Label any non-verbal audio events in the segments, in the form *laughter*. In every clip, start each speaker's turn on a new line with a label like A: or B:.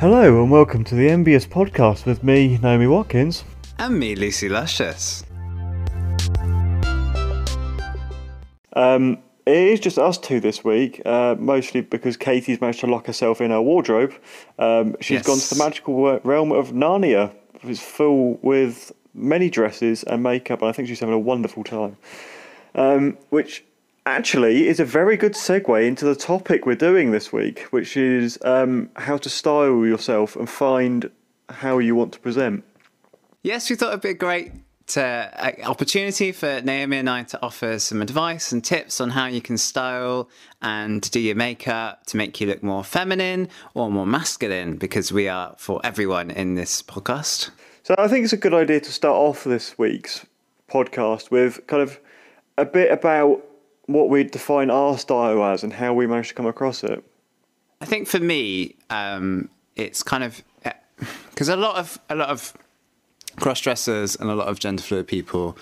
A: Hello and welcome to the MBS podcast with me, Naomi Watkins.
B: And me, Lucy Luscious.
A: Um, it is just us two this week, uh, mostly because Katie's managed to lock herself in her wardrobe. Um, she's
B: Yes.
A: gone to the magical realm of Narnia. It's full with many dresses and makeup, and I think she's having a wonderful time. Um, which actually is a very good segue into the topic we're doing this week, which is um, how to style yourself and find how you want to present.
B: Yes, we thought it'd be a great uh, opportunity for Naomi and I to offer some advice and tips on how you can style and do your makeup to make you look more feminine or more masculine, because we are for everyone in this podcast.
A: So I think it's a good idea to start off this week's podcast with kind of a bit about what we define our style as and how we managed to come across it.
B: I think for me, um, it's kind of because a lot of a lot of cross dressers and a lot of gender fluid people,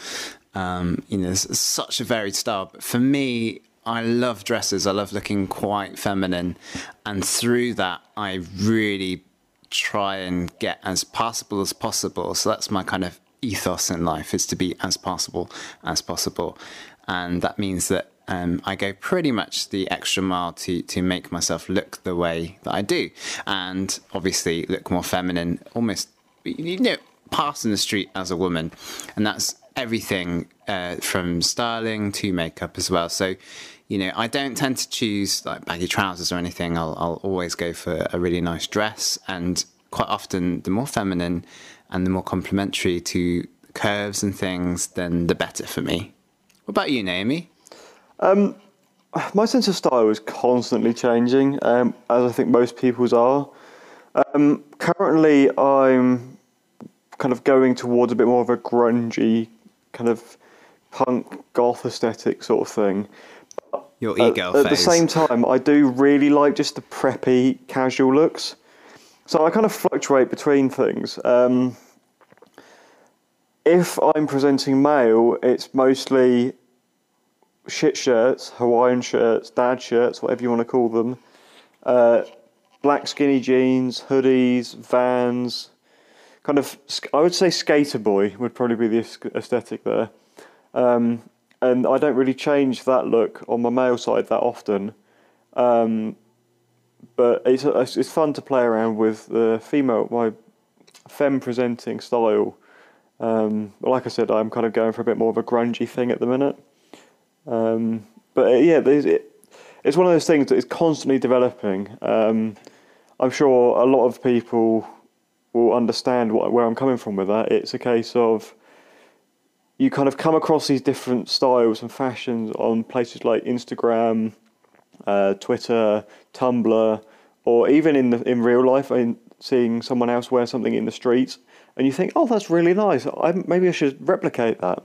B: um, you know, such a varied style. But for me, I love dresses. I love looking quite feminine, and through that, I really try and get as passable as possible. So that's my kind of ethos in life is to be as passable as possible, and that means that um, I go pretty much the extra mile to to make myself look the way that I do, and obviously look more feminine, almost you know, pass in the street as a woman, and that's everything uh, from styling to makeup as well. So. You know, I don't tend to choose like baggy trousers or anything. I'll, I'll always go for a really nice dress, and quite often, the more feminine and the more complementary to curves and things, then the better for me. What about you, Naomi?
A: My sense of style is constantly changing, um, as I think most people's are. Um, currently, I'm kind of going towards a bit more of a grungy, kind of punk goth aesthetic sort of thing.
B: Your
A: At-
B: ego
A: at, the same time, I do really like just the preppy, casual looks. So I kind of fluctuate between things. Um, if I'm presenting male, it's mostly shit shirts, Hawaiian shirts, dad shirts, whatever you want to call them, uh, black skinny jeans, hoodies, vans, kind of. I would say skater boy would probably be the aesthetic there. Um, and I don't really change that look on my male side that often. Um, but it's, it's fun to play around with the female my femme presenting style. Um, like I said, I'm kind of going for a bit more of a grungy thing at the minute. Um, but uh, yeah, it, it's one of those things that is constantly developing. Um, I'm sure a lot of people will understand what, where I'm coming from with that. It's a case of you kind of come across these different styles and fashions on places like Instagram, uh, Twitter, Tumblr, or even in the in real life, in seeing someone else wear something in the streets, and you think, "Oh, that's really nice. I, maybe I should replicate that."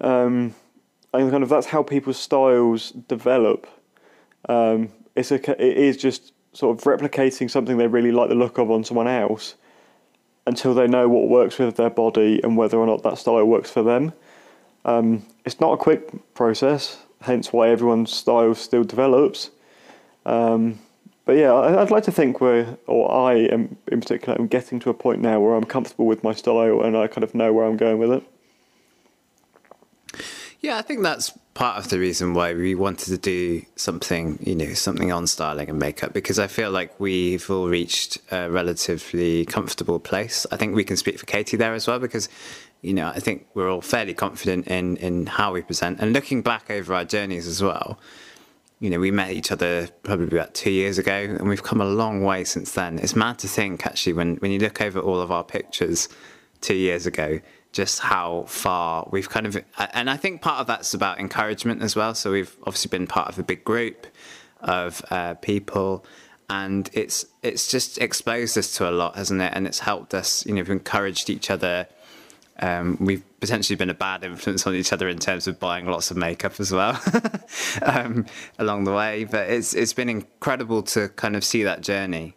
A: Um, and kind of that's how people's styles develop. Um, it's a it is just sort of replicating something they really like the look of on someone else until they know what works with their body and whether or not that style works for them. Um, it's not a quick process, hence why everyone's style still develops. Um, but yeah, I'd like to think we're, or I am in particular, I'm getting to a point now where I'm comfortable with my style and I kind of know where I'm going with it.
B: Yeah, I think that's part of the reason why we wanted to do something, you know, something on styling and makeup because I feel like we've all reached a relatively comfortable place. I think we can speak for Katie there as well because, you know, I think we're all fairly confident in in how we present and looking back over our journeys as well. You know, we met each other probably about two years ago, and we've come a long way since then. It's mad to think, actually, when when you look over all of our pictures two years ago, just how far we've kind of and I think part of that's about encouragement as well. So we've obviously been part of a big group of uh, people, and it's it's just exposed us to a lot, hasn't it? And it's helped us. You know, we've encouraged each other. Um, we've potentially been a bad influence on each other in terms of buying lots of makeup as well *laughs* um, along the way. But it's it's been incredible to kind of see that journey.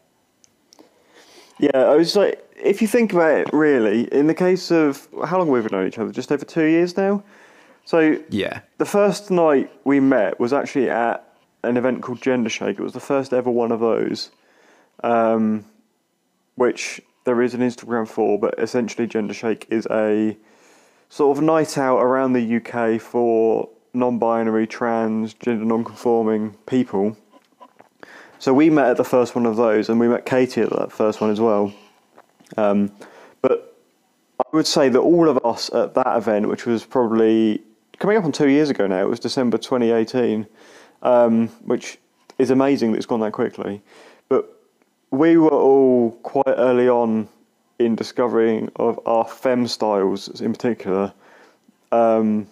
A: Yeah, I was like, if you think about it, really, in the case of how long we've known each other, just over two years now. So
B: Yeah.
A: the first night we met was actually at an event called Gender Shake. It was the first ever one of those. Um, which there is an Instagram for, but essentially Gender Shake is a sort of night out around the UK for non-binary, trans, gender non-conforming people. So we met at the first one of those, and we met Katie at that first one as well. Um, but I would say that all of us at that event, which was probably coming up on two years ago now, it was December 2018, um, which is amazing that it's gone that quickly. But we were all quite early on in discovering of our fem styles in particular. Um,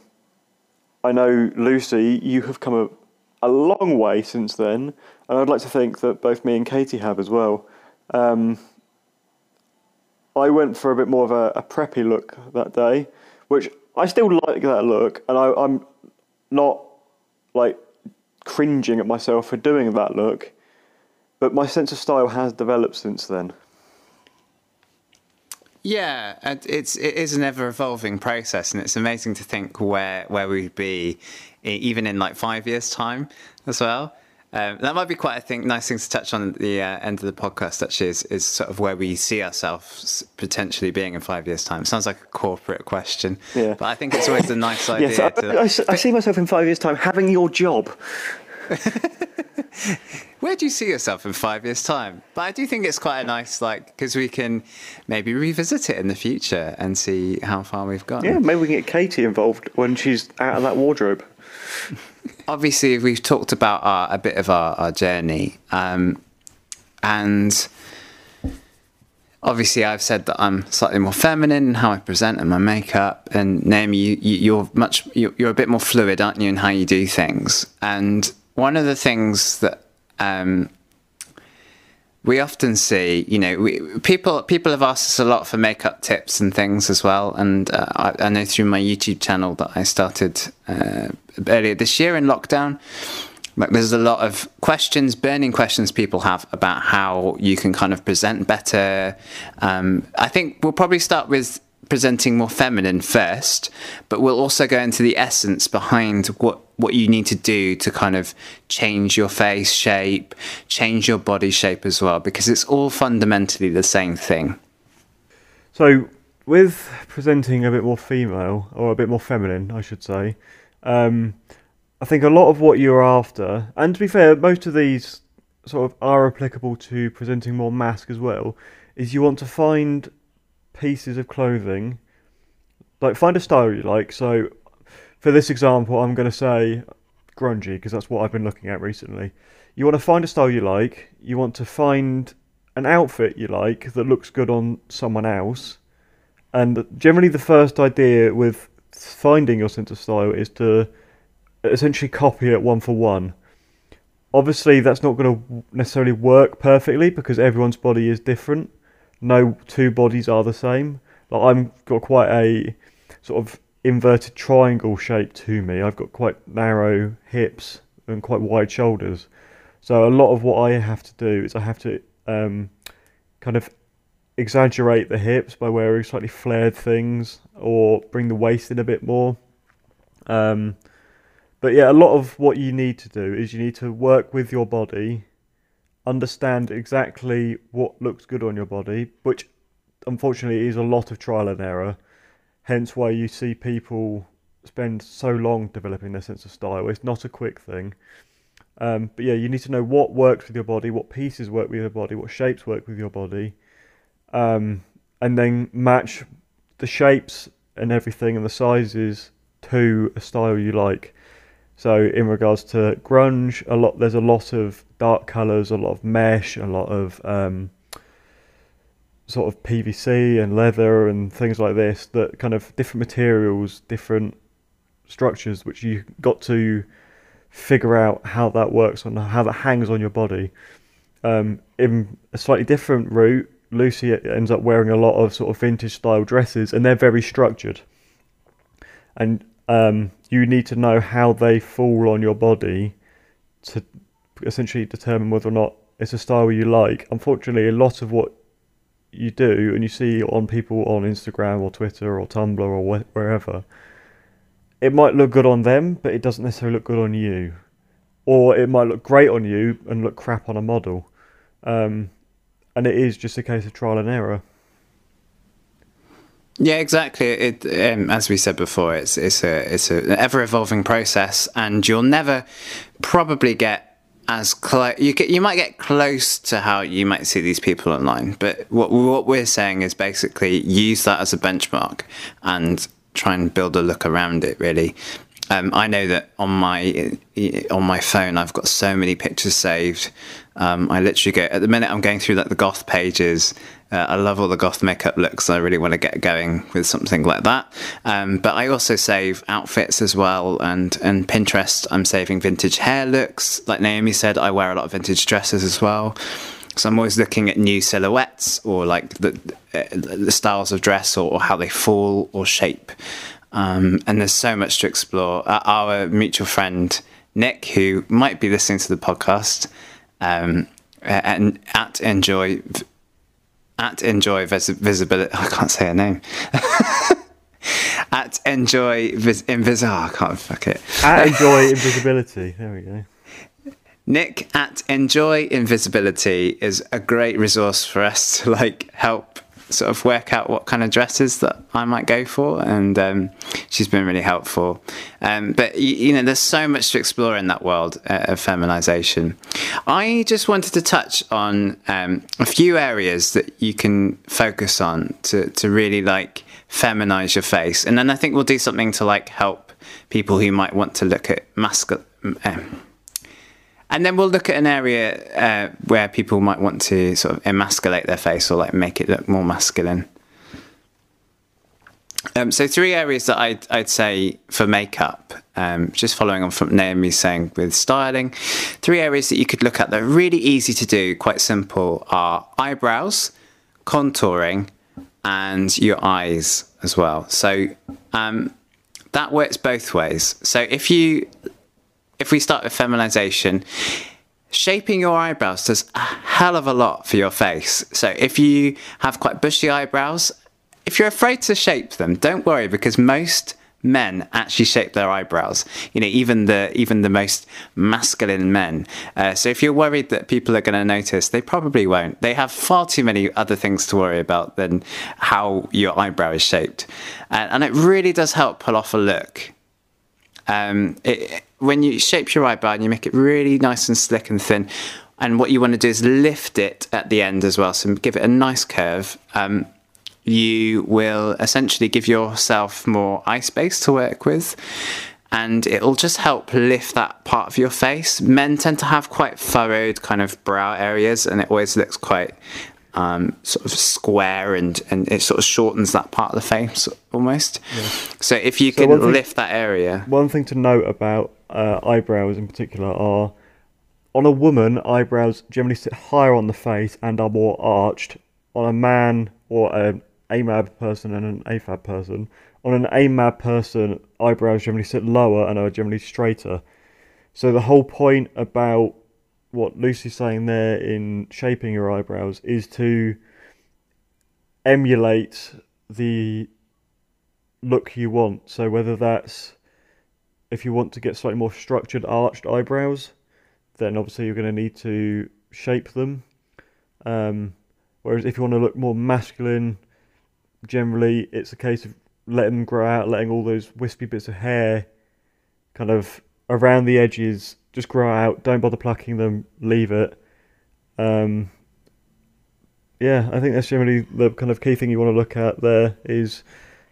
A: I know Lucy, you have come a, a long way since then, and I'd like to think that both me and Katie have as well. Um, I went for a bit more of a, a, preppy look that day, which I still like that look, and I, I'm not like cringing at myself for doing that look, but my sense of style has developed since then.
B: Yeah, it's it is an ever evolving process, and it's amazing to think where where we'd be, even in like five years' time as well. Um, that might be quite, I think, nice thing to touch on at the uh, end of the podcast. Actually, is, is sort of where we see ourselves potentially being in five years' time. Sounds like a corporate question,
A: yeah.
B: but I think it's always a nice *laughs* idea.
A: yes, I, to, I, I see myself in five years' time having your job. *laughs*
B: Where do you see yourself in five years' time? But I do think it's quite a nice, like, because we can maybe revisit it in the future and see how far we've gone.
A: Yeah, maybe we can get Katie involved when she's out of that wardrobe.
B: Obviously, we've talked about our, a bit of our, our journey, um, and obviously I've said that I'm slightly more feminine in how I present and my makeup. And Naomi, you, you, are much you're, you're, a bit more fluid, aren't you, in how you do things? And one of the things that um, we often see, you know, we, people people have asked us a lot for makeup tips and things as well. And uh, I, I, know through my YouTube channel that I started uh, earlier this year in lockdown. Like there's a lot of questions, burning questions people have about how you can kind of present better. Um, I think we'll probably start with presenting more feminine first, but we'll also go into the essence behind what what you need to do to kind of change your face shape, change your body shape as well, because it's all fundamentally the same thing.
A: So, with presenting a bit more female or a bit more feminine, I should say, um, I think a lot of what you're after, and to be fair, most of these sort of are applicable to presenting more mask as well, is you want to find pieces of clothing, like find a style you like. So for this example, I'm going to say grungy because that's what I've been looking at recently. You want to find a style you like. You want to find an outfit you like that looks good on someone else. And generally, the first idea with finding your sense of style is to essentially copy it one for one. Obviously, that's not going to necessarily work perfectly because everyone's body is different. No two bodies are the same. Like I've got quite a sort of inverted triangle shape to me. I've got quite narrow hips and quite wide shoulders. So a lot of what I have to do is I have to um, kind of exaggerate the hips by wearing slightly flared things or bring the waist in a bit more. Um, but yeah, a lot of what you need to do is you need to work with your body, understand exactly what looks good on your body, which unfortunately is a lot of trial and error Hence why you see people spend so long developing their sense of style. It's not a quick thing. Um, but yeah, you need to know what works with your body, what pieces work with your body, what shapes work with your body, um, and then match the shapes and everything and the sizes to a style you like. So in regards to grunge, a lot there's a lot of dark colours, a lot of mesh, a lot of um, sort of PVC and leather and things like this that kind of different materials, different structures, which you got to figure out how that works on how that hangs on your body. Um, in a slightly different route, Lucy ends up wearing a lot of sort of vintage style dresses, and they're very structured. And um, you need to know how they fall on your body to essentially determine whether or not it's a style you like. Unfortunately, a lot of what you do and you see on people on Instagram or Twitter or Tumblr or wh- wherever, it might look good on them, but it doesn't necessarily look good on you. Or it might look great on you and look crap on a model. Um, and it is just a case of trial and error.
B: Yeah, exactly. It, um, as we said before, it's it's a it's an ever evolving process, and you'll never probably get as close. You get you might get close to how you might see these people online, but what what we're saying is basically use that as a benchmark and try and build a look around it. Really, um, I know that on my on my phone, I've got so many pictures saved. Um, I literally go at the minute I'm going through like the goth pages. Uh, I love all the goth makeup looks. I really want to get going with something like that. Um, but I also save outfits as well, and and Pinterest. I'm saving vintage hair looks. Like Naomi said, I wear a lot of vintage dresses as well. So I'm always looking at new silhouettes or like the uh, the styles of dress or, or how they fall or shape. Um, and there's so much to explore. Uh, our mutual friend Nick, who might be listening to the podcast, um, and at enjoy at enjoy vis- visibility. I can't say her name. *laughs* at enjoy vis- invisible. Oh, I can't fuck it.
A: At enjoy invisibility. There we go.
B: Nick at Enjoy Invisibility is a great resource for us to like help sort of work out what kind of dresses that I might go for, and um, she's been really helpful. Um, but you, you, know, there's so much to explore in that world uh, of feminization. I just wanted to touch on um, a few areas that you can focus on to to really like feminize your face, and then I think we'll do something to like help people who might want to look at masculine. Um, and then we'll look at an area uh, where people might want to sort of emasculate their face or like make it look more masculine. Um, so three areas that I'd, I'd say for makeup, um, just following on from Naomi's saying with styling, three areas that you could look at that are really easy to do, quite simple, are eyebrows, contouring, and your eyes as well. So um, that works both ways. So if you if we start with feminization, shaping your eyebrows does a hell of a lot for your face. So if you have quite bushy eyebrows, if you're afraid to shape them, don't worry because most men actually shape their eyebrows. You know, even the even the most masculine men. Uh, so if you're worried that people are going to notice, they probably won't. They have far too many other things to worry about than how your eyebrow is shaped, and, and it really does help pull off a look. Um, it, when you shape your eyebrow and you make it really nice and slick and thin, and what you want to do is lift it at the end as well, so give it a nice curve. Um, you will essentially give yourself more eye space to work with, and it'll just help lift that part of your face. Men tend to have quite furrowed kind of brow areas, and it always looks quite um, sort of square and, and it sort of shortens that part of the face almost. Yeah. So if you so can thing, lift that area.
A: One thing to note about uh, eyebrows in particular are on a woman, eyebrows generally sit higher on the face and are more arched. On a man or an AMAB person and an AFAB person, on an AMAB person, eyebrows generally sit lower and are generally straighter. So the whole point about what Lucy's saying there in shaping your eyebrows is to emulate the look you want. So whether that's if you want to get slightly more structured arched eyebrows, then obviously you're going to need to shape them. Um, whereas if you want to look more masculine, generally it's a case of letting them grow out, letting all those wispy bits of hair kind of around the edges just grow out. Don't bother plucking them. Leave it. Um, yeah, I think that's generally the kind of key thing you want to look at. There is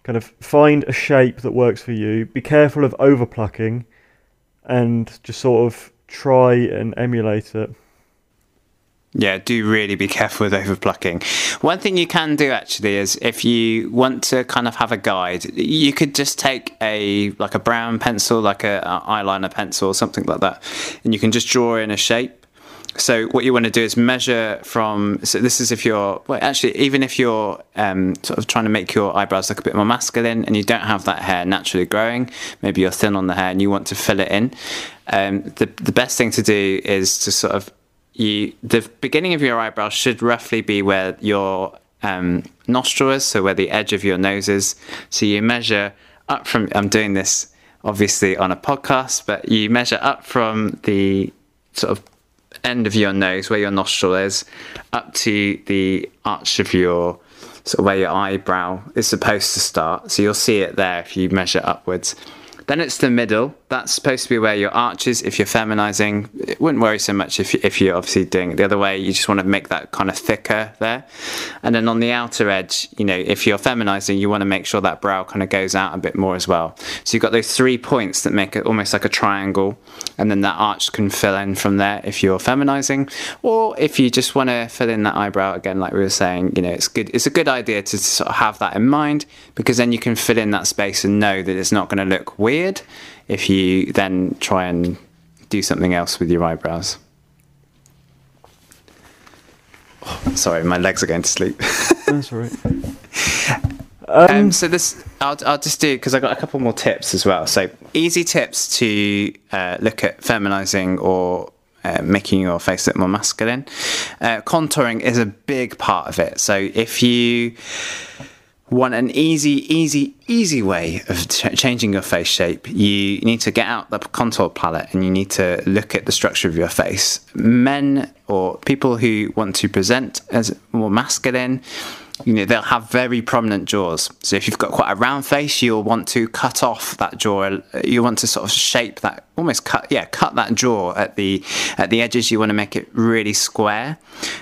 A: kind of find a shape that works for you. Be careful of over plucking, and just sort of try and emulate it.
B: Yeah, do really be careful with overplucking. One thing you can do actually is if you want to kind of have a guide, you could just take a like a brown pencil, like a, a eyeliner pencil or something like that, and you can just draw in a shape. So what you want to do is measure from. So this is if you're well, actually even if you're um, sort of trying to make your eyebrows look a bit more masculine and you don't have that hair naturally growing, maybe you're thin on the hair and you want to fill it in. Um, the the best thing to do is to sort of you the beginning of your eyebrow should roughly be where your um, nostril is, so where the edge of your nose is. So you measure up from. I'm doing this obviously on a podcast, but you measure up from the sort of end of your nose, where your nostril is, up to the arch of your sort of where your eyebrow is supposed to start. So you'll see it there if you measure upwards. Then it's the middle. That's supposed to be where your arch is. If you're feminizing, it wouldn't worry so much if, if you're obviously doing it the other way. You just want to make that kind of thicker there. And then on the outer edge, you know, if you're feminizing, you want to make sure that brow kind of goes out a bit more as well. So you've got those three points that make it almost like a triangle. And then that arch can fill in from there if you're feminizing. Or if you just want to fill in that eyebrow again, like we were saying, you know, it's good. It's a good idea to sort of have that in mind because then you can fill in that space and know that it's not going to look weird if you then try and do something else with your eyebrows. Oh, sorry, my legs are going to sleep. *laughs*
A: That's all right.
B: Um, um, so this, I'll, I'll just do because I got a couple more tips as well. So easy tips to uh, look at feminizing or uh, making your face look more masculine. Uh, contouring is a big part of it. So if you want an easy, easy, easy way of ch- changing your face shape, you need to get out the contour palette and you need to look at the structure of your face. Men or people who want to present as more masculine, you know, they'll have very prominent jaws. So if you've got quite a round face, you'll want to cut off that jaw. You want to sort of shape that, almost cut, yeah, cut that jaw at the at the edges. You want to make it really square,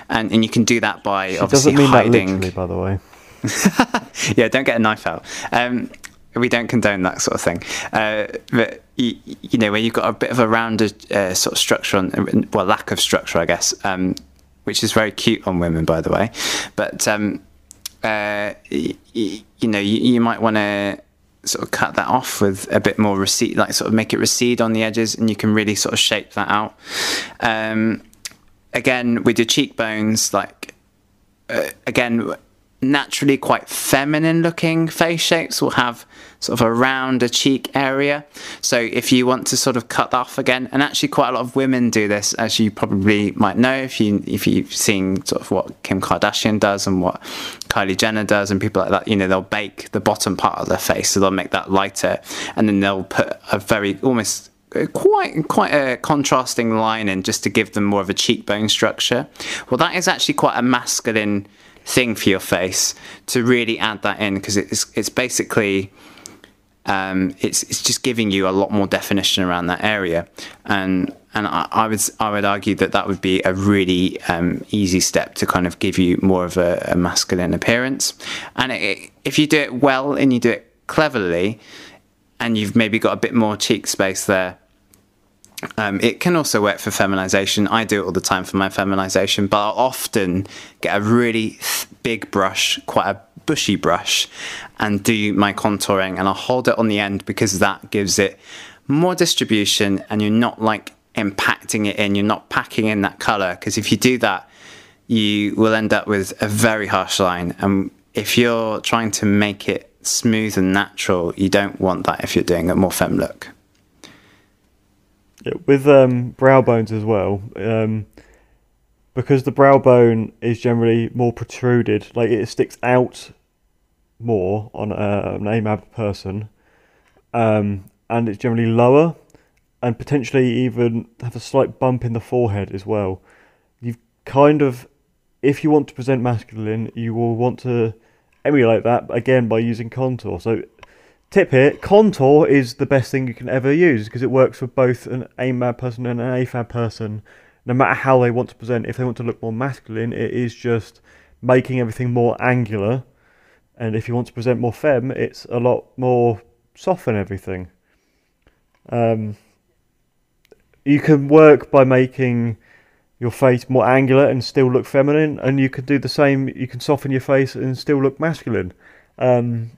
B: and and you can do that by
A: She
B: obviously
A: doesn't mean
B: hiding.
A: that literally, by the way. *laughs*
B: yeah, don't get a knife out. Um, we don't condone that sort of thing. Uh, but you, you, know, when you've got a bit of a rounded uh, sort of structure on, well, lack of structure, I guess, um, which is very cute on women, by the way. But um, uh, you, you, know, you, you might want to sort of cut that off with a bit more recede, like sort of make it recede on the edges, and you can really sort of shape that out. Um, again, with your cheekbones, like uh, again naturally quite feminine looking face shapes will have sort of a rounder cheek area. So if you want to sort of cut off again, and actually quite a lot of women do this, as you probably might know if you if you've seen sort of what Kim Kardashian does and what Kylie Jenner does and people like that, you know, they'll bake the bottom part of their face, so they'll make that lighter, and then they'll put a very almost uh, quite quite a contrasting line in just to give them more of a cheekbone structure. Well, that is actually quite a masculine thing for your face to really add that in because it's it's basically um, it's it's just giving you a lot more definition around that area. And and I, I would I would argue that that would be a really um, easy step to kind of give you more of a, a masculine appearance. And it, if you do it well and you do it cleverly and you've maybe got a bit more cheek space there um, it can also work for feminization. I do it all the time for my feminization, but I'll often get a really big brush, quite a bushy brush, and do my contouring, and I'll hold it on the end because that gives it more distribution, and you're not like impacting it in. You're not packing in that color because if you do that, you will end up with a very harsh line. And if you're trying to make it smooth and natural, you don't want that if you're doing a more femme look.
A: With um, brow bones as well, um, because the brow bone is generally more protruded, like it sticks out more on a, an AMAB person, um, and it's generally lower, and potentially even have a slight bump in the forehead as well. You've kind of, if you want to present masculine, you will want to emulate that again by using contour. So Tip here, contour is the best thing you can ever use because it works for both an AMAB person and an AFAB person. No matter how they want to present, if they want to look more masculine, it is just making everything more angular. And if you want to present more femme, it's a lot more soften everything. Um, you can work by making your face more angular and still look feminine, and you can do the same. You can soften your face and still look masculine. Um,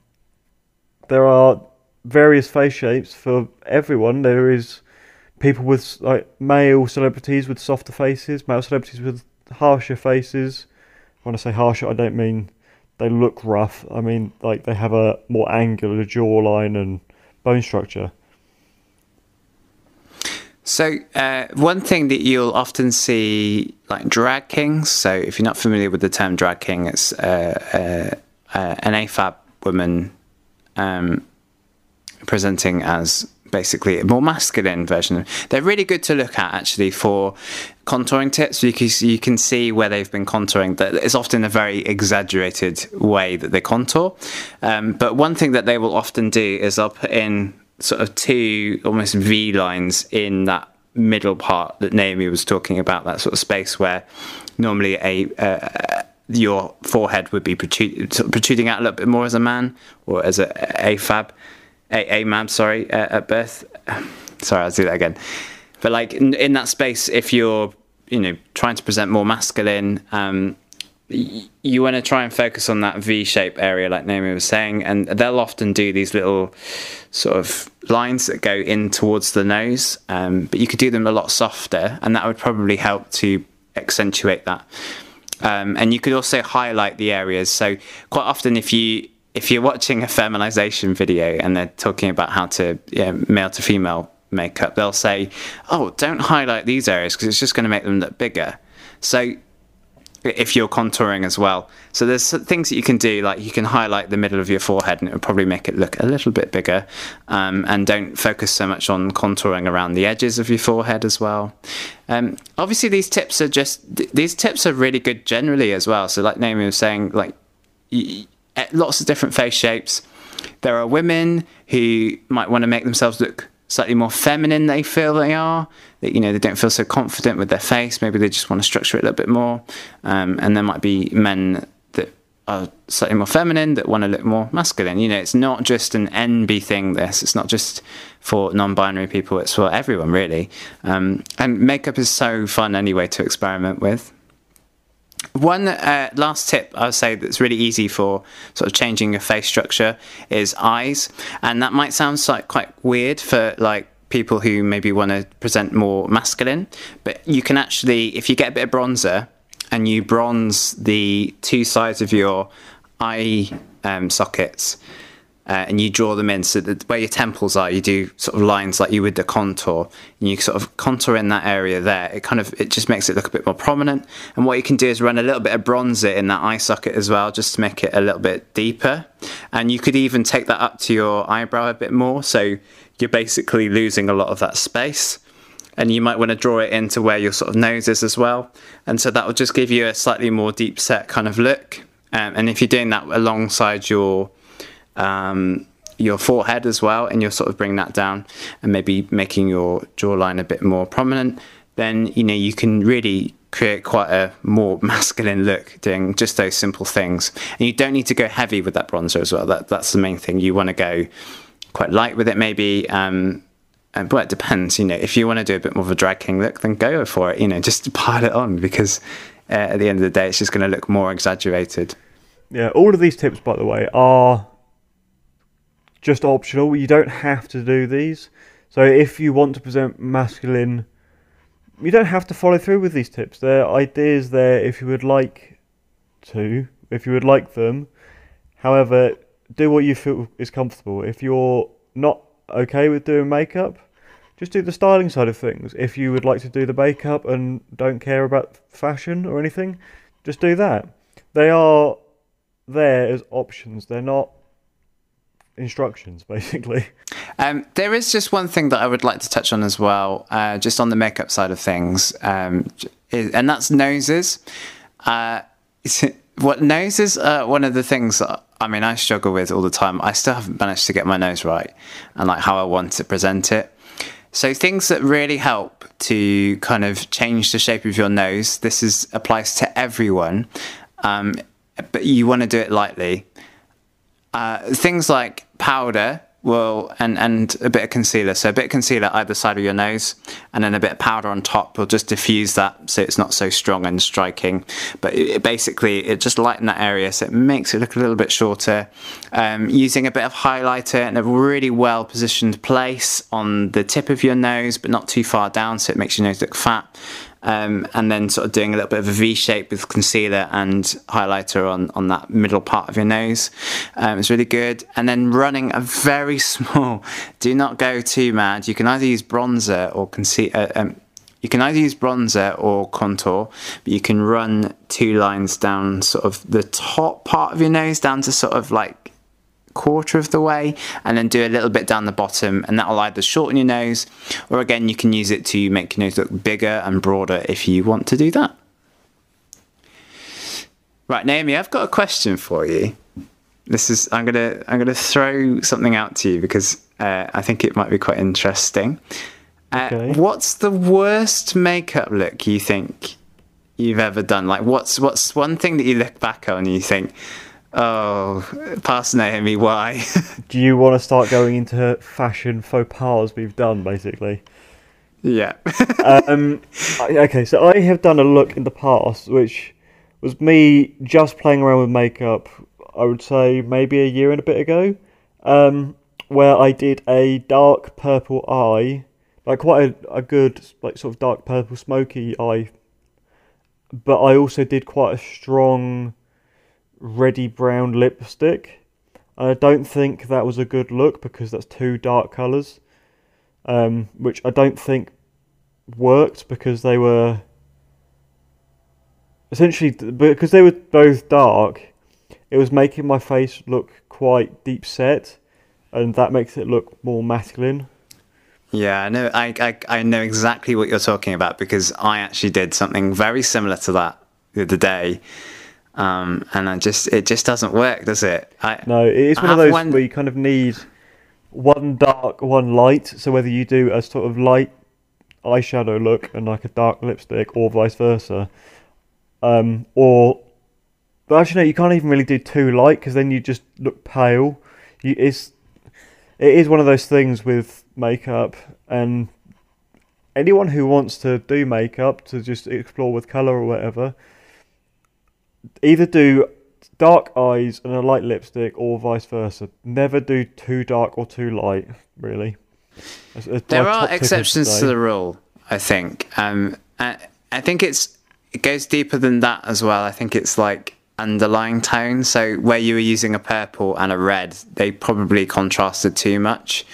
A: there are various face shapes for everyone. There is people with like male celebrities with softer faces, male celebrities with harsher faces. When I say harsher, I don't mean they look rough. I mean like they have a more angular jawline and bone structure.
B: So uh, one thing that you'll often see, like drag kings. So if you're not familiar with the term drag king, it's uh, uh, uh an AFAB woman um, presenting as basically a more masculine version. They're really good to look at actually for contouring tips because you can see where they've been contouring. That it's often a very exaggerated way that they contour. Um, but one thing that they will often do is they'll put in sort of two almost V lines in that middle part that Naomi was talking about, that sort of space where normally a uh, your forehead would be protrude, protruding out a little bit more as a man or as a AFAB, a, a man, sorry, uh, at birth. Sorry, I'll do that again. But like in, in, that space, if you're you know trying to present more masculine, um, you want to try and focus on that V shape area, like Naomi was saying, and they'll often do these little sort of lines that go in towards the nose, um, but you could do them a lot softer, and that would probably help to accentuate that. Um, and you could also highlight the areas. So quite often, if you if you're watching a feminization video and they're talking about how to yeah, male to female makeup, they'll say, "Oh, don't highlight these areas because it's just going to make them look bigger." So if you're contouring as well. So there's things that you can do, like you can highlight the middle of your forehead and it will probably make it look a little bit bigger. Um, and don't focus so much on contouring around the edges of your forehead as well. Um, obviously, these tips are just, these tips are really good generally as well. So like Naomi was saying, like lots of different face shapes. There are women who might want to make themselves look slightly more feminine they feel they are that you know they don't feel so confident with their face. Maybe they just want to structure it a little bit more. Um, and there might be men that are slightly more feminine that want to look more masculine. You know it's not just an nb thing this. It's not just for non-binary people. It's for everyone really. Um, and makeup is so fun anyway to experiment with. One uh, last tip I would say that's really easy for sort of changing your face structure is eyes, and that might sound like quite weird for like people who maybe want to present more masculine, but you can actually, if you get a bit of bronzer and you bronze the two sides of your eye um, sockets, uh, and you draw them in. So that where your temples are you do sort of lines like you would the contour. And you sort of contour in that area there. It kind of it just makes it look a bit more prominent. And what you can do is run a little bit of bronzer in that eye socket as well just to make it a little bit deeper. And you could even take that up to your eyebrow a bit more. So you're basically losing a lot of that space. And you might want to draw it into where your sort of nose is as well. And so that will just give you a slightly more deep set kind of look. Um, and if you're doing that alongside your um, your forehead as well, and you'll sort of bring that down and maybe making your jawline a bit more prominent, then you know you can really create quite a more *laughs* masculine look doing just those simple things. And you don't need to go heavy with that bronzer as well. That that's the main thing. You want to go quite light with it, maybe. Um, and but it depends. You know, if you want to do a bit more of a drag king look, then go for it. You know, *laughs* just pile it on because uh, at the end of the day, it's just going to look more exaggerated.
A: Yeah, all of these tips, by the way, are just optional. You don't have to do these. So if you want to present masculine, you don't have to follow through with these tips. There are ideas there if you would like to, if you would like them. However, do what you feel is comfortable. If you're not okay with doing makeup, just do the styling side of things. If you would like to do the makeup and don't care about fashion or anything, just do that. They are there as options. They're not instructions, *laughs* basically.
B: Um, there is just one thing that I would like to touch on as well, uh, just on the makeup side of things, um, and that's noses. Uh, *laughs* what noses are one of the things that I mean I struggle with all the time. I still haven't managed to get my nose right and like how I want to present it. So things that really help to kind of change the shape of your nose. This is applies to everyone, um, but you want to do it lightly. Uh, things like powder will and and a bit of concealer. So a bit of concealer either side of your nose, and then a bit of powder on top will just diffuse that, so it's not so strong and striking. But it, basically, it just lighten that area, so it makes it look a little bit shorter. Um, using a bit of highlighter in a really well positioned place on the tip of your nose, but not too far down, so it makes your nose look fat um, and then sort of doing a little bit of a V shape with concealer and highlighter on, on that middle part of your nose. Um, it's really good. And then running a very *laughs* small, do not go too mad. You can either use bronzer or concealer. Uh, um, you can either use bronzer or contour, but you can run two lines down sort of the top part of your nose down to sort of like quarter of the way, and then do a little bit down the bottom, and that'll either shorten your nose, or again, you can use it to make your nose look bigger and broader if you want to do that. Right, Naomi, I've got a question for you. This is I'm gonna I'm gonna throw something out to you because uh, I think it might be quite interesting. Uh,
A: Okay.
B: What's the worst makeup look you think you've ever done? Like, what's what's one thing that you look back on and you think, oh, past Naomi, why? *laughs*
A: Do you want to start going into fashion faux pas we've done, basically?
B: yeah, *laughs*
A: um, okay, so I have done a look in the past, which was me just playing around with makeup. I would say maybe a year and a bit ago, um, where I did a dark purple eye, like quite a, a good, like sort of dark purple smoky eye. But I also did quite a strong, reddy brown lipstick. I don't think that was a good look because that's two dark colours um, which I don't think worked because they were essentially because they were both dark. It was making my face look quite deep set, and that makes it look more masculine.
B: yeah, I know. I, I I know exactly what you're talking about because I actually did something very similar to that the other day. Um, and I just it just doesn't work, does it? I,
A: No, it is
B: I
A: one of those
B: one-
A: where you kind of need one dark, one light. So whether you do a sort of light eyeshadow look and like a dark lipstick, or vice versa, um, or but actually no, you can't even really do too light because then you just look pale. You it's it is one of those things with makeup and anyone who wants to do makeup to just explore with color or whatever either do dark eyes and a light lipstick or vice versa. Never do too dark or too light, really. That's- that's
B: There are
A: top tip of
B: exceptions to the rule, I think. Um, I, I think it's it goes deeper than that as well. I think it's like underlying tone. So where you were using a purple and a red, they probably contrasted too much.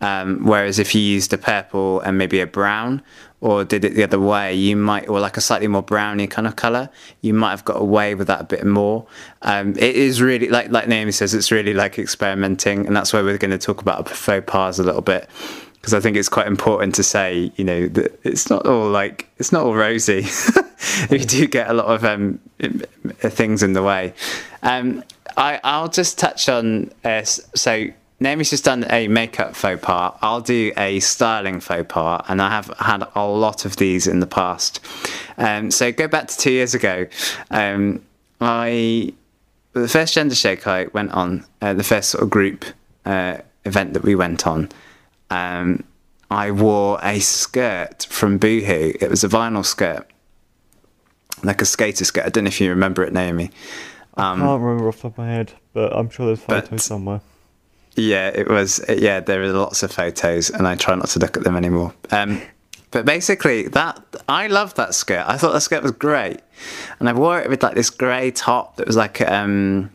B: Um, whereas if you used a purple and maybe a brown, or did it the other way, you might, or like a slightly more browny kind of color, you might have got away with that a bit more. Um, it is really like like Naomi says, it's really like experimenting, and that's why we're going to talk about faux pas a little bit because I think it's quite important to say, you know, that it's not all like it's not all rosy. *laughs* you do get a lot of um, things in the way. Um, I I'll just touch on uh, so. Naomi's just done a makeup faux pas. I'll do a styling faux pas, and I have had a lot of these in the past. Um, so go back to two years ago. Um, I the first gender shake I went on, uh, the first sort of group uh, event that we went on, um, I wore a skirt from Boohoo. It was a vinyl skirt, like a skater skirt. I don't know if you remember it, Naomi.
A: I can't remember off the top of my head, but I'm sure there's photos
B: But-
A: somewhere.
B: Yeah, it was. Yeah, there are lots of photos, and I try not to look at them anymore. Um, but basically, that I loved that skirt. I thought that skirt was great, and I wore it with like this grey top that was like um,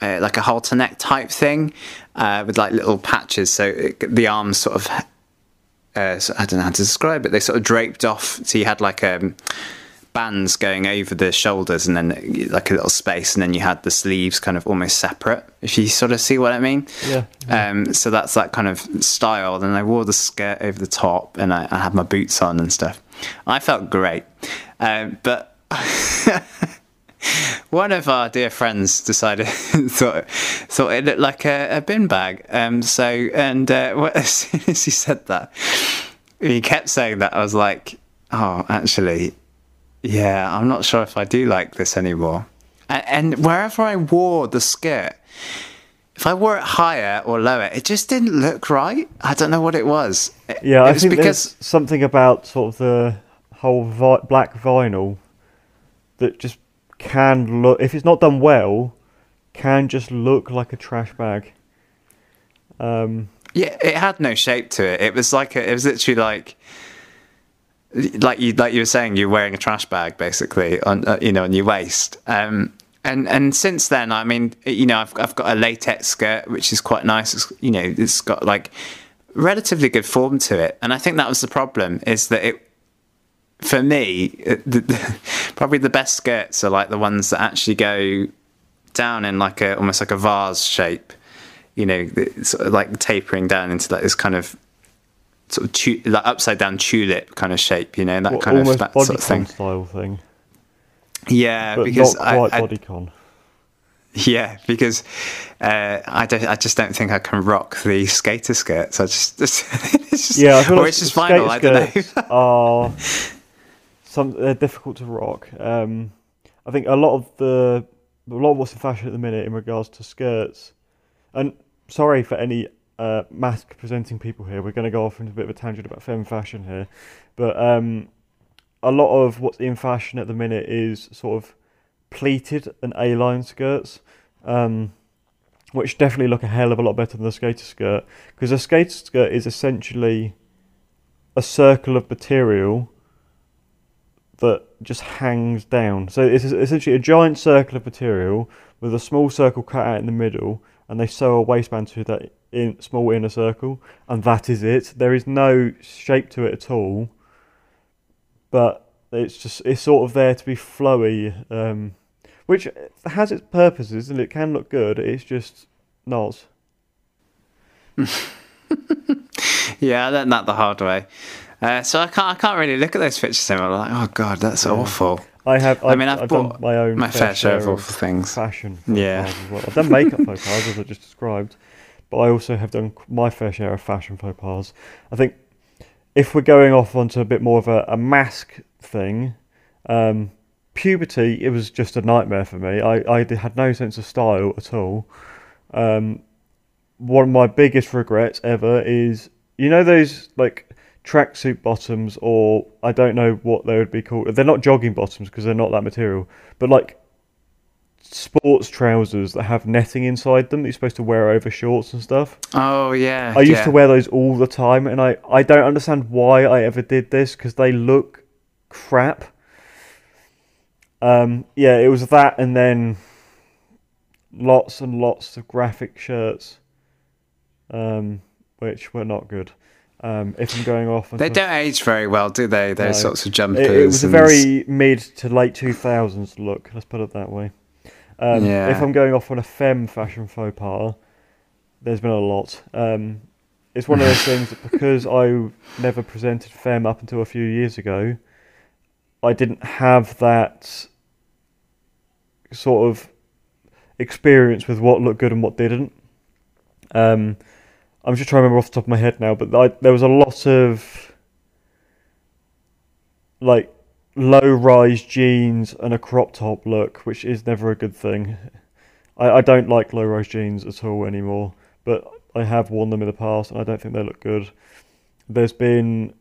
B: uh, like a halter neck type thing, uh, with like little patches. So it, the arms sort of, uh, so I don't know how to describe it. They sort of draped off, so you had like um, bands going over the shoulders, and then like a little space, and then you had the sleeves kind of almost separate. If you sort of see what I mean.
A: Yeah.
B: Um, so that's that kind of style. and I wore the skirt over the top, and I, I had my boots on and stuff. I felt great, um, but *laughs* one of our dear friends decided *laughs* thought thought it looked like a, a bin bag. Um, so and uh, *laughs* as soon as he said that, he kept saying that. I was like, oh, actually, yeah, I'm not sure if I do like this anymore. And, and wherever I wore the skirt, if I wore it higher or lower, it just didn't look right. I don't know what it was. It-
A: Yeah,
B: it
A: I
B: was
A: think
B: because
A: there's something about sort of the whole vi- black vinyl that just can look, if it's not done well, can just look like a trash bag. Um,
B: yeah, it had no shape to it. It was like a, it was literally like like you like you were saying you're wearing a trash bag basically on uh, you know on your waist. Um, and and since then, I mean, you know, I've I've got a latex skirt which is quite nice. It's, you know, it's got like relatively good form to it, and I think that was the problem is that it for me, the, the, *laughs* probably the best skirts are like the ones that actually go down in like a almost like a vase shape. you know, sort of like tapering down into like this kind of sort of tu- like upside down tulip kind of shape, you know, that
A: Well,
B: kind of that sort of thing.
A: style thing,
B: Yeah,
A: but
B: because
A: not quite
B: I, I,
A: bodycon. *laughs*
B: yeah, because uh, I don't, I just don't think I can rock the skater skirts. I just, *laughs* it's just
A: Yeah, I feel
B: or
A: like
B: it's just vinyl. I don't know.
A: are some they're difficult to rock. Um, I think a lot of the a lot of what's in fashion at the minute in regards to skirts, and sorry for any uh, masc presenting people here. We're going to go off into a bit of a tangent about femme fashion here, but um, a lot of what's in fashion at the minute is sort of pleated and A-line skirts. Um, which definitely look a hell of a lot better than the skater skirt because a skater skirt is essentially a circle of material that just hangs down. So it's essentially a giant circle of material with a small circle cut out in the middle, and they sew a waistband to that in small inner circle, and that is it. There is no shape to it at all, but it's just it's sort of there to be flowy, um, which has its purposes and it can look good. It's just not. *laughs*
B: Yeah, I learned that the hard way. Uh, so I can't, I can't really look at those pictures anymore. I'm like, oh god, that's awful.
A: I have.
B: I mean, I've
A: done
B: bought
A: my own
B: my fair share of awful things.
A: fashion.
B: Yeah.
A: As well. I've done makeup *laughs* faux pas as I just described, but I also have done my fair share of fashion faux pas. I think if we're going off onto a bit more of a, a masc thing, um, puberty it was just a nightmare for me. I I had no sense of style at all. Um, one of my biggest regrets ever is you know those like tracksuit bottoms or I don't know what they would be called. They're not jogging bottoms because they're not that material, but like sports trousers that have netting inside them that you're supposed to wear over shorts and stuff.
B: Oh yeah.
A: I used
B: yeah.
A: to wear those all the time, and I, I don't understand why I ever did this because they look crap. Um, yeah, it was that, and then lots and lots of graphic shirts, um, which were not good. Um, if I'm going off,
B: They don't age very well, do they? Those
A: No.
B: sorts of jumpers.
A: it, it was a very mid to late 2000s look, let's put it that way. Um,
B: Yeah.
A: If I'm going off on a femme fashion faux pas, there's been a lot. Um, it's one of those things that because I never presented femme up until a few years ago, I didn't have that sort of experience with what looked good and what didn't. Um, I'm just trying to remember off the top of my head now, but I, there was a lot of like low rise jeans and a crop top look, which is never a good thing. I, I don't like low rise jeans at all anymore, but I have worn them in the past and I don't think they look good. There's been,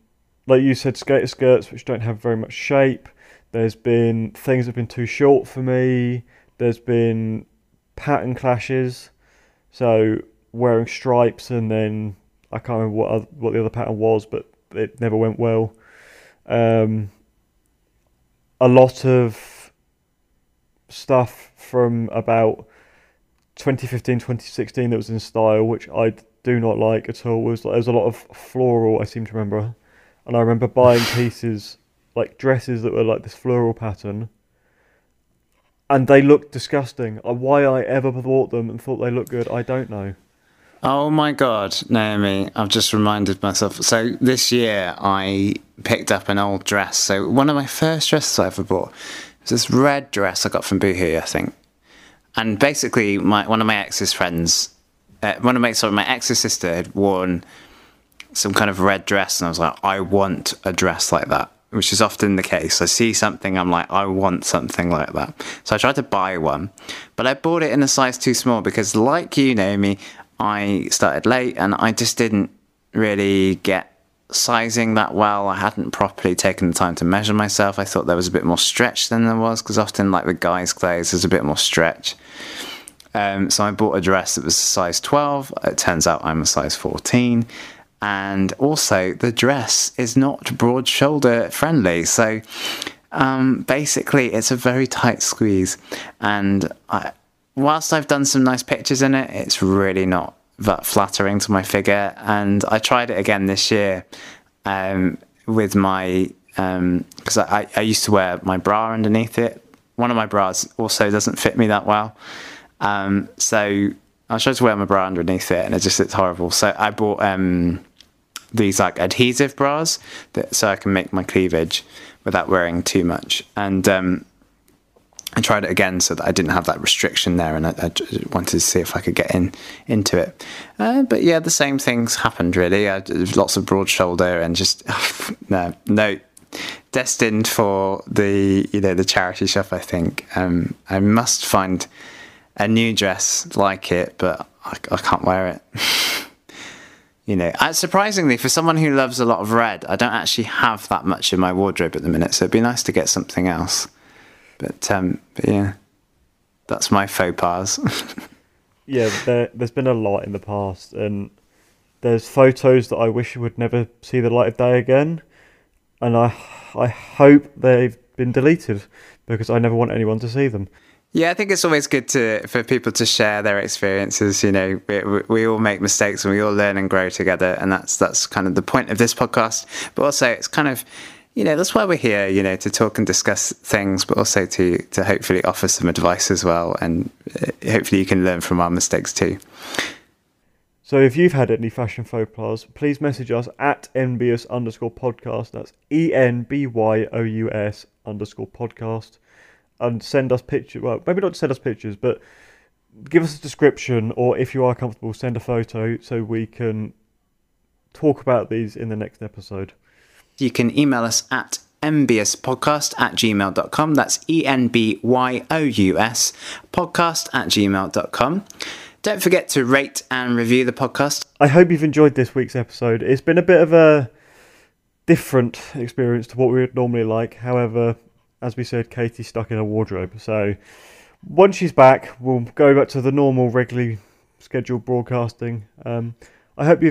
A: like you said, skater skirts which don't have very much shape. There's been things that have been too short for me. There's been pattern clashes. So wearing stripes and then I can't remember what oth- what the other pattern was, but it never went well. Um, a lot of stuff from about 2015, 2016 that was in style, which I do not like at all. Was there was a lot of floral. I seem to remember, and I remember buying pieces like dresses that were like this floral pattern, and they looked disgusting. Uh, Why I ever bought them and thought they looked good, I don't know.
B: Oh my God, Naomi, I've just reminded myself. So this year I picked up an old dress. So one of my first dresses I ever bought was this red dress I got from Boohoo, I think. And basically, my one of my ex's friends, uh, one of my sorry, my ex's sister had worn some kind of red dress, and I was like, I want a dress like that, which is often the case. I see something, I'm like, I want something like that. So I tried to buy one, but I bought it in a size too small because, like you, Naomi, I started late and I just didn't really get sizing that well. I hadn't properly taken the time to measure myself. I thought there was a bit more stretch than there was because often, like with guys' clothes, there's a bit more stretch. Um, so I bought a dress that was size 12. It turns out I'm a size 14. And also, the dress is not broad shoulder friendly. So um, basically, it's a very tight squeeze. And I, whilst I've done some nice pictures in it, it's really not that flattering to my figure. And I tried it again this year um, with my, because I, I used to wear my bra underneath it. One of my bras also doesn't fit me that well. Um, so I tried to wear my bra underneath it, and it just looked horrible. So I bought um, these like adhesive bras that so I can make my cleavage without wearing too much. And um, I tried it again so that I didn't have that restriction there, and I, I wanted to see if I could get in into it. Uh, but yeah, the same things happened really. I, lots of broad shoulder and just *laughs* no, no, destined for the you know the charity shop. I think um, I must find a new dress like it, but I, I can't wear it. *laughs* you know, surprisingly, for someone who loves a lot of red, I don't actually have that much in my wardrobe at the minute. So it'd be nice to get something else. But, um, but yeah, that's my faux pas. *laughs*
A: yeah, there, there's been a lot in the past, and there's photos that I wish would never see the light of day again, and I I hope they've been deleted because I never want anyone to see them.
B: Yeah, I think it's always good to for people to share their experiences. You know, we, we all make mistakes and we all learn and grow together, and that's that's kind of the point of this podcast. But also, it's kind of you know that's why we're here. You know, to talk and discuss things, but also to to hopefully offer some advice as well, and uh, hopefully you can learn from our mistakes too.
A: So if you've had any fashion faux pas, please message us at enbyous underscore podcast. That's E N B Y O U S underscore podcast and send us pictures. Well, maybe not send us pictures, but give us a description, or if you are comfortable, send a photo so we can talk about these in the next episode.
B: You can email us at enbyouspodcast at gmail.com. That's E N B Y O U S podcast at gmail.com. Don't forget to rate and review the podcast.
A: I hope you've enjoyed this week's episode. It's been a bit of a different experience to what we would normally like. However, as we said, Katie's stuck in a wardrobe. So once she's back, we'll go back to the normal, regularly scheduled broadcasting. Um, I hope you